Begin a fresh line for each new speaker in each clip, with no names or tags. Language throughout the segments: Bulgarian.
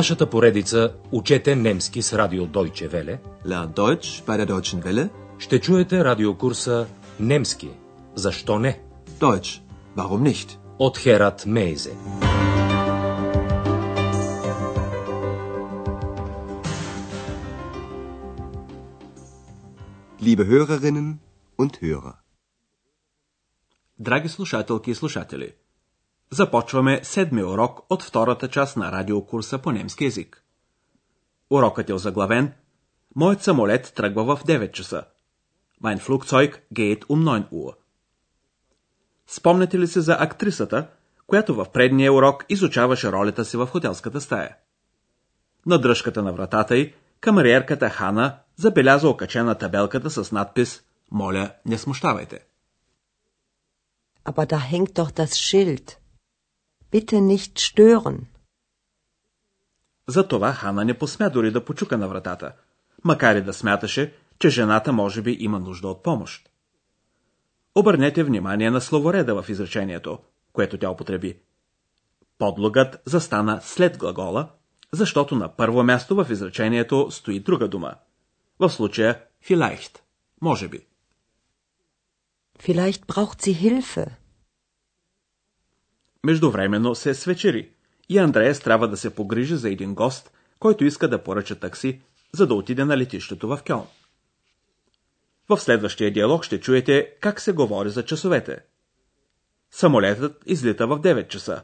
нашата поредица Учете немски с радио Deutsche Welle
Lern Deutsch bei der Deutschen Welle.
ще чуете радиокурса Немски. Защо не?
Deutsch. Warum nicht?
От Херат Мейзе.
Liebe Hörerinnen und Hörer.
Драги слушателки и слушатели, започваме седми урок от втората част на радиокурса по немски язик. Урокът е озаглавен Моят самолет тръгва в 9 часа. Mein Flugzeug geht um 9 Uhr. Спомняте ли се за актрисата, която в предния урок изучаваше ролята си в хотелската стая? На дръжката на вратата й, камериерката Хана забеляза окачена табелката с надпис «Моля, не смущавайте».
Aber da hängt doch das Schild. Bitte nicht stören.
Затова Хана не посмя дори да почука на вратата, макар и да смяташе, че жената може би има нужда от помощ. Обърнете внимание на словореда в изречението, което тя употреби. Подлогът застана след глагола, защото на първо място в изречението стои друга дума. В случая vielleicht, може би.
Vielleicht braucht sie Hilfe.
Междувременно се свечери и Андреас трябва да се погрижи за един гост, който иска да поръча такси, за да отиде на летището в Кьон. В следващия диалог ще чуете как се говори за часовете. Самолетът излита в 9 часа.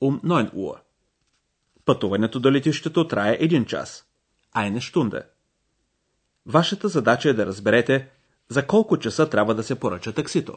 Ум 9 Uhr. Пътуването до летището трае 1 час. Eine Stunde. Вашата задача е да разберете за колко часа трябва да се поръча таксито.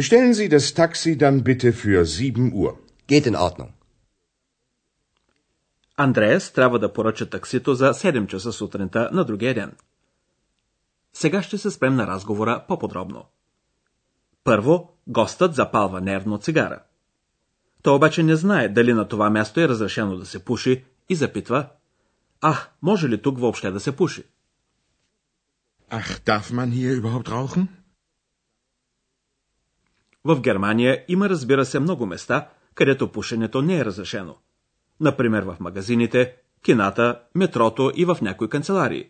Bestellen Sie das Taxi dann bitte für 7 Uhr.
Geht in Ordnung.
Андреас трябва да поръча таксито за 7 часа сутринта на другия ден. Сега ще се спрем на разговора по-подробно. Първо, гостът запалва нервно цигара. Той обаче не знае дали на това място е разрешено да се пуши и запитва А, може ли тук въобще да се пуши?
Ach, darf man hier überhaupt rauchen?
В Германия има, разбира се, много места, където пушенето не е разрешено. Например в магазините, кината, метрото и в някои канцеларии.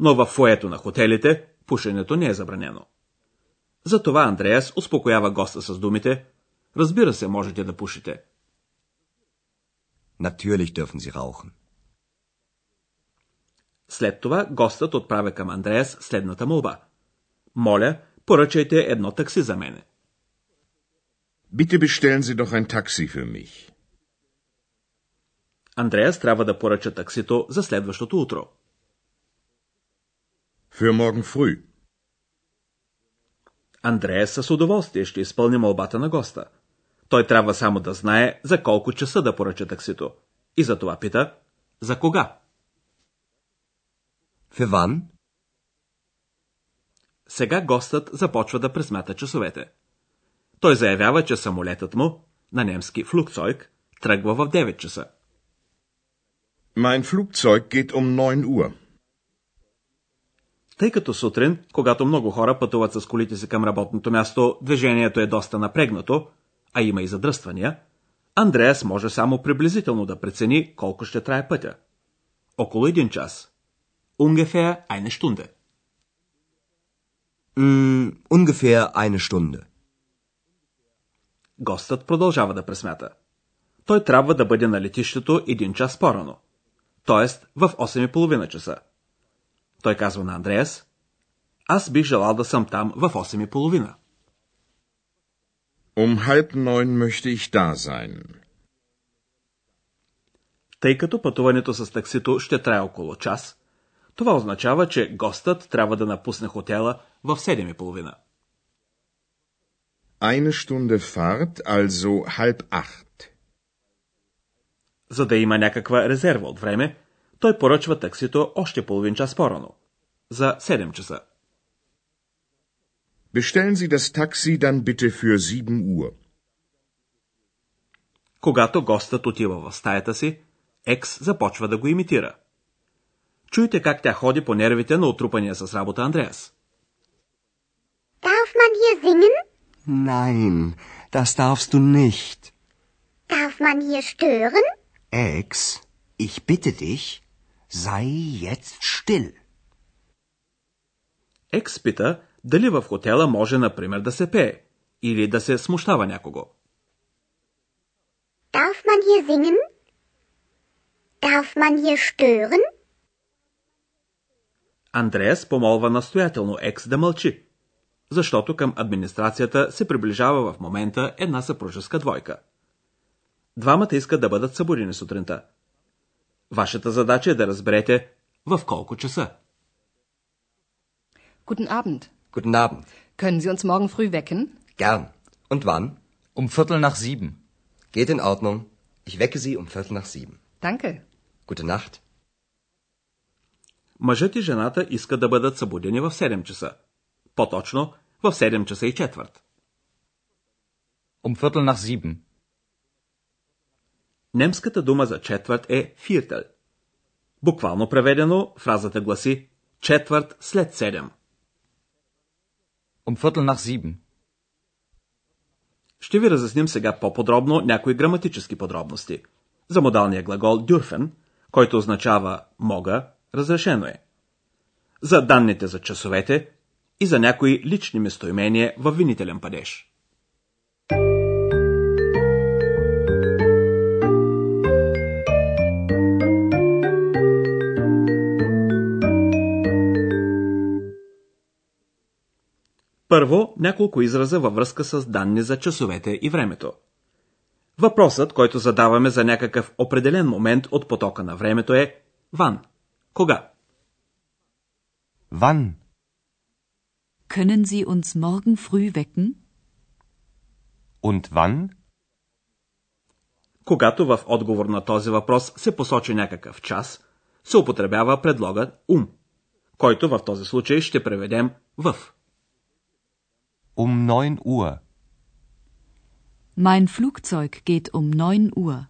Но в фоето на хотелите пушенето не е забранено. Затова Андреас успокоява госта с думите Разбира се, можете да пушите.
Natürlich dürfen Sie rauchen.
След това гостът отправя към Андреас следната молба. Моля, поръчайте едно такси за мене.
Bitte bestellen Sie doch ein Taxi für mich.
Андреас трябва да поръча таксито за следващото утро.
Für morgen früh.
Андреас с удоволствие ще изпълни молбата на госта. Той трябва само да знае за колко часа да поръча таксито. И за това пита, за кога?
Für wann?
Сега гостът започва да пресмята часовете. Той заявява, че самолетът му, на немски Flugzeug, тръгва в 9 часа.
Mein Flugzeug geht um 9 Uhr.
Тъй като сутрин, когато много хора пътуват с колите си към работното място, движението е доста напрегнато, а има и задръствания, Андреас може само приблизително да прецени колко ще трае пътя. Около един час. Ungefähr eine Stunde.
Hm, ungefähr eine Stunde.
Гостът продължава да пресмята. Той трябва да бъде на летището един час по-рано. Тоест в 8.30 часа. Той казва на Андреас, аз бих желал да съм там в 8.30.
Um halb neun möchte ich da sein.
Тъй като пътуването с таксито ще трае около час, това означава, че гостът трябва да напусне хотела в 7.30.
Eine Stunde Fahrt, also halb acht.
За да има някаква резерва от време, той поръчва таксито още половин час по-рано. За 7 часа.
Bestellen Sie das Taxi dann bitte für 7 Uhr.
Когато гостът отива в стаята си, Екс започва да го имитира. Чуйте как тя ходи по нервите на отрупания с работа Андреас.
Darf man hier singen?
Nein, das darfst du nicht.
Darf man hier stören?
Ex, ich bitte dich, sei jetzt still.
Екс пита дали в хотела може, например, да се пее или да се смущава някого.
Darf man hier singen? Darf man hier stören?
Андреас помолва настоятелно Екс да мълчи, защото към администрацията се приближава в момента една съпружеска двойка. Двамата искат да бъдат събудени сутринта. Вашата задача е да разберете в колко часа.
Guten Abend.
Guten Abend.
Können Sie uns morgen früh wecken?
Gern. Und wann?
Um Viertel nach sieben.
Geht in Ordnung. Ich wecke Sie um Viertel nach sieben.
Danke.
Gute Nacht.
Мъжът и жената искат да бъдат събудени в 7 часа. По-точно, в 7 часа и четвърт.
Um Viertel nach sieben.
Немската дума за четвърт е фиртел. Буквално преведено, фразата гласи четвърт след 7.
Um Viertel nach sieben.
Ще ви разясним сега по-подробно някои граматически подробности. За модалния глагол dürfen, който означава мога, разрешено е. За данните за часовете и за някои лични местоимения в винителен падеж. Първо, няколко израза във връзка с данни за часовете и времето. Въпросът, който задаваме за някакъв определен момент от потока на времето е Ван. Кога?
Wann?
Können Sie uns morgen früh wecken?
Und wann?
Когато в отговор на този въпрос се посочи някакъв час, се употребява предлогът ум, който в този случай ще преведем в.
Um 9 Uhr.
Mein Flugzeug geht um 9 Uhr.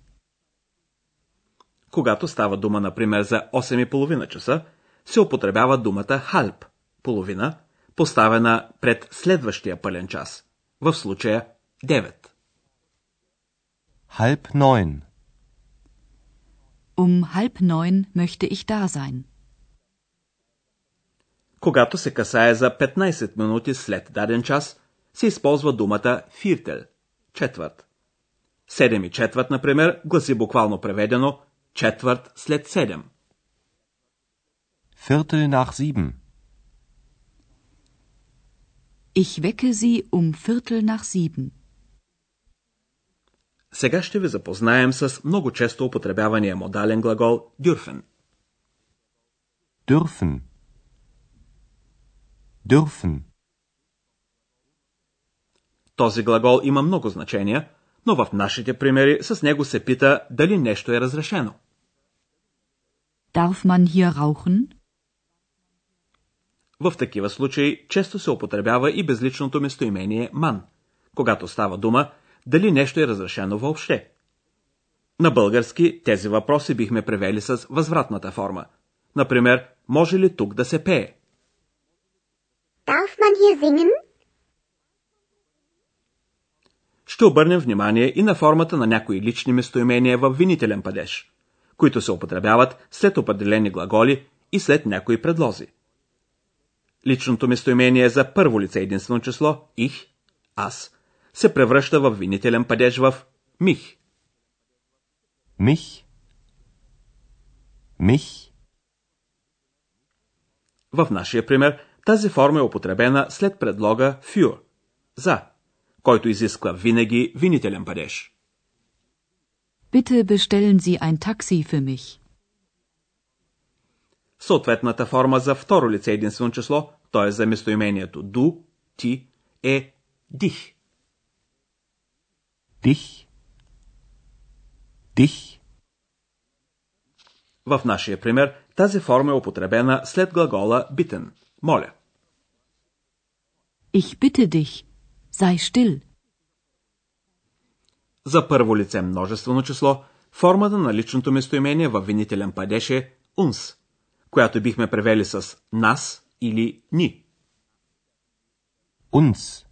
Когато става дума, например, за 8.30 часа, се употребява думата халп, половина, поставена пред следващия пълен час, в случая 9.
Halb neun.
Um halb neun möchte ich da sein.
Когато се касае за 15 минути след даден час, се използва думата фиртел, четвърт. 7 и четвърт, например, гласи буквално преведено четвърт след 7.
Viertel nach sieben.
Ich wecke Sie um Viertel nach sieben.
Сега ще ви запознаем с много често употребявания модален глагол dürfen.
Dürfen. Dürfen.
Този глагол има много значения, но в нашите примери с него се пита дали нещо е разрешено.
Darf man hier rauchen?
В такива случаи често се употребява и безличното местоимение ман, когато става дума дали нещо е разрешено въобще. На български тези въпроси бихме превели с възвратната форма. Например, може ли тук да се пее?
Darf man hier singen?
Ще обърнем внимание и на формата на някои лични местоимения в винителен падеж, които се употребяват след определени глаголи и след някои предлози. Личното местоимение за първо лице единствено число их, аз, се превръща в винителен падеж в мих.
Mich. Mich.
В нашия пример тази форма е употребена след предлога für, за, който изисква винаги винителен падеж.
Bitte bestellen Sie ein Taxi für mich.
Съответната форма за второ лице единствено число, т.е. за местоимението ду, ти, е дих.
Dich. Dich.
В нашия пример тази форма е употребена след глагола bitten. Моля.
Ich bitte dich, sei still.
За първо лице множествено число, формата на личното местоимение във винителен падеж е uns, която бихме превели с нас или ни.
Uns.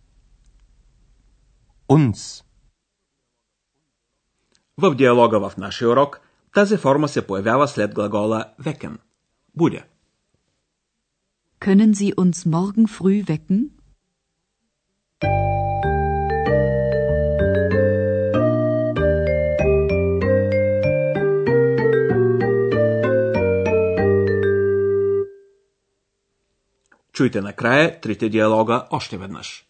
Uns.
В диалога в нашия урок тази форма се появява след глагола wecken. Будя.
Können Sie uns morgen früh wecken?
Чуйте накрая трите диалога още веднъж.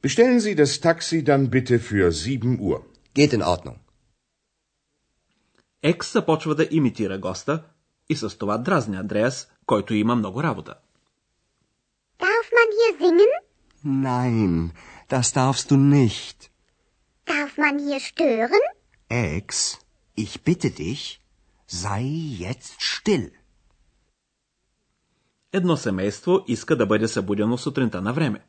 Bestellen Sie das Taxi dann bitte für sieben Uhr.
Geht in Ordnung.
Екс започва да имитира госта и с това дразни Андреас, който има много работа.
Darf man hier singen?
Nein, das darfst du nicht.
Darf man hier stören?
Ex, ich bitte dich, sei jetzt still.
Едно семейство иска да бъде събудено сутринта на време.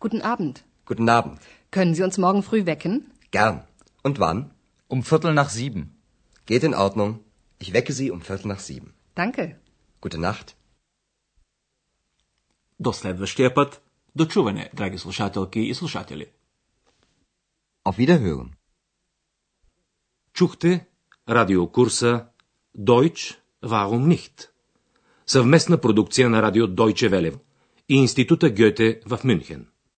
Guten Abend.
Guten Abend.
Können Sie uns morgen früh wecken?
Gern. Und wann?
Um Viertel nach sieben.
Geht in Ordnung. Ich wecke Sie um Viertel nach sieben.
Danke.
Gute Nacht.
До следващия път. До чуване, драги слушателки и слушатели.
Auf Wiederhören.
Чухте радиокурса Deutsch, warum nicht? Съвместна продукция на радио Deutsche Welle и Института Гьоте в Мюнхен.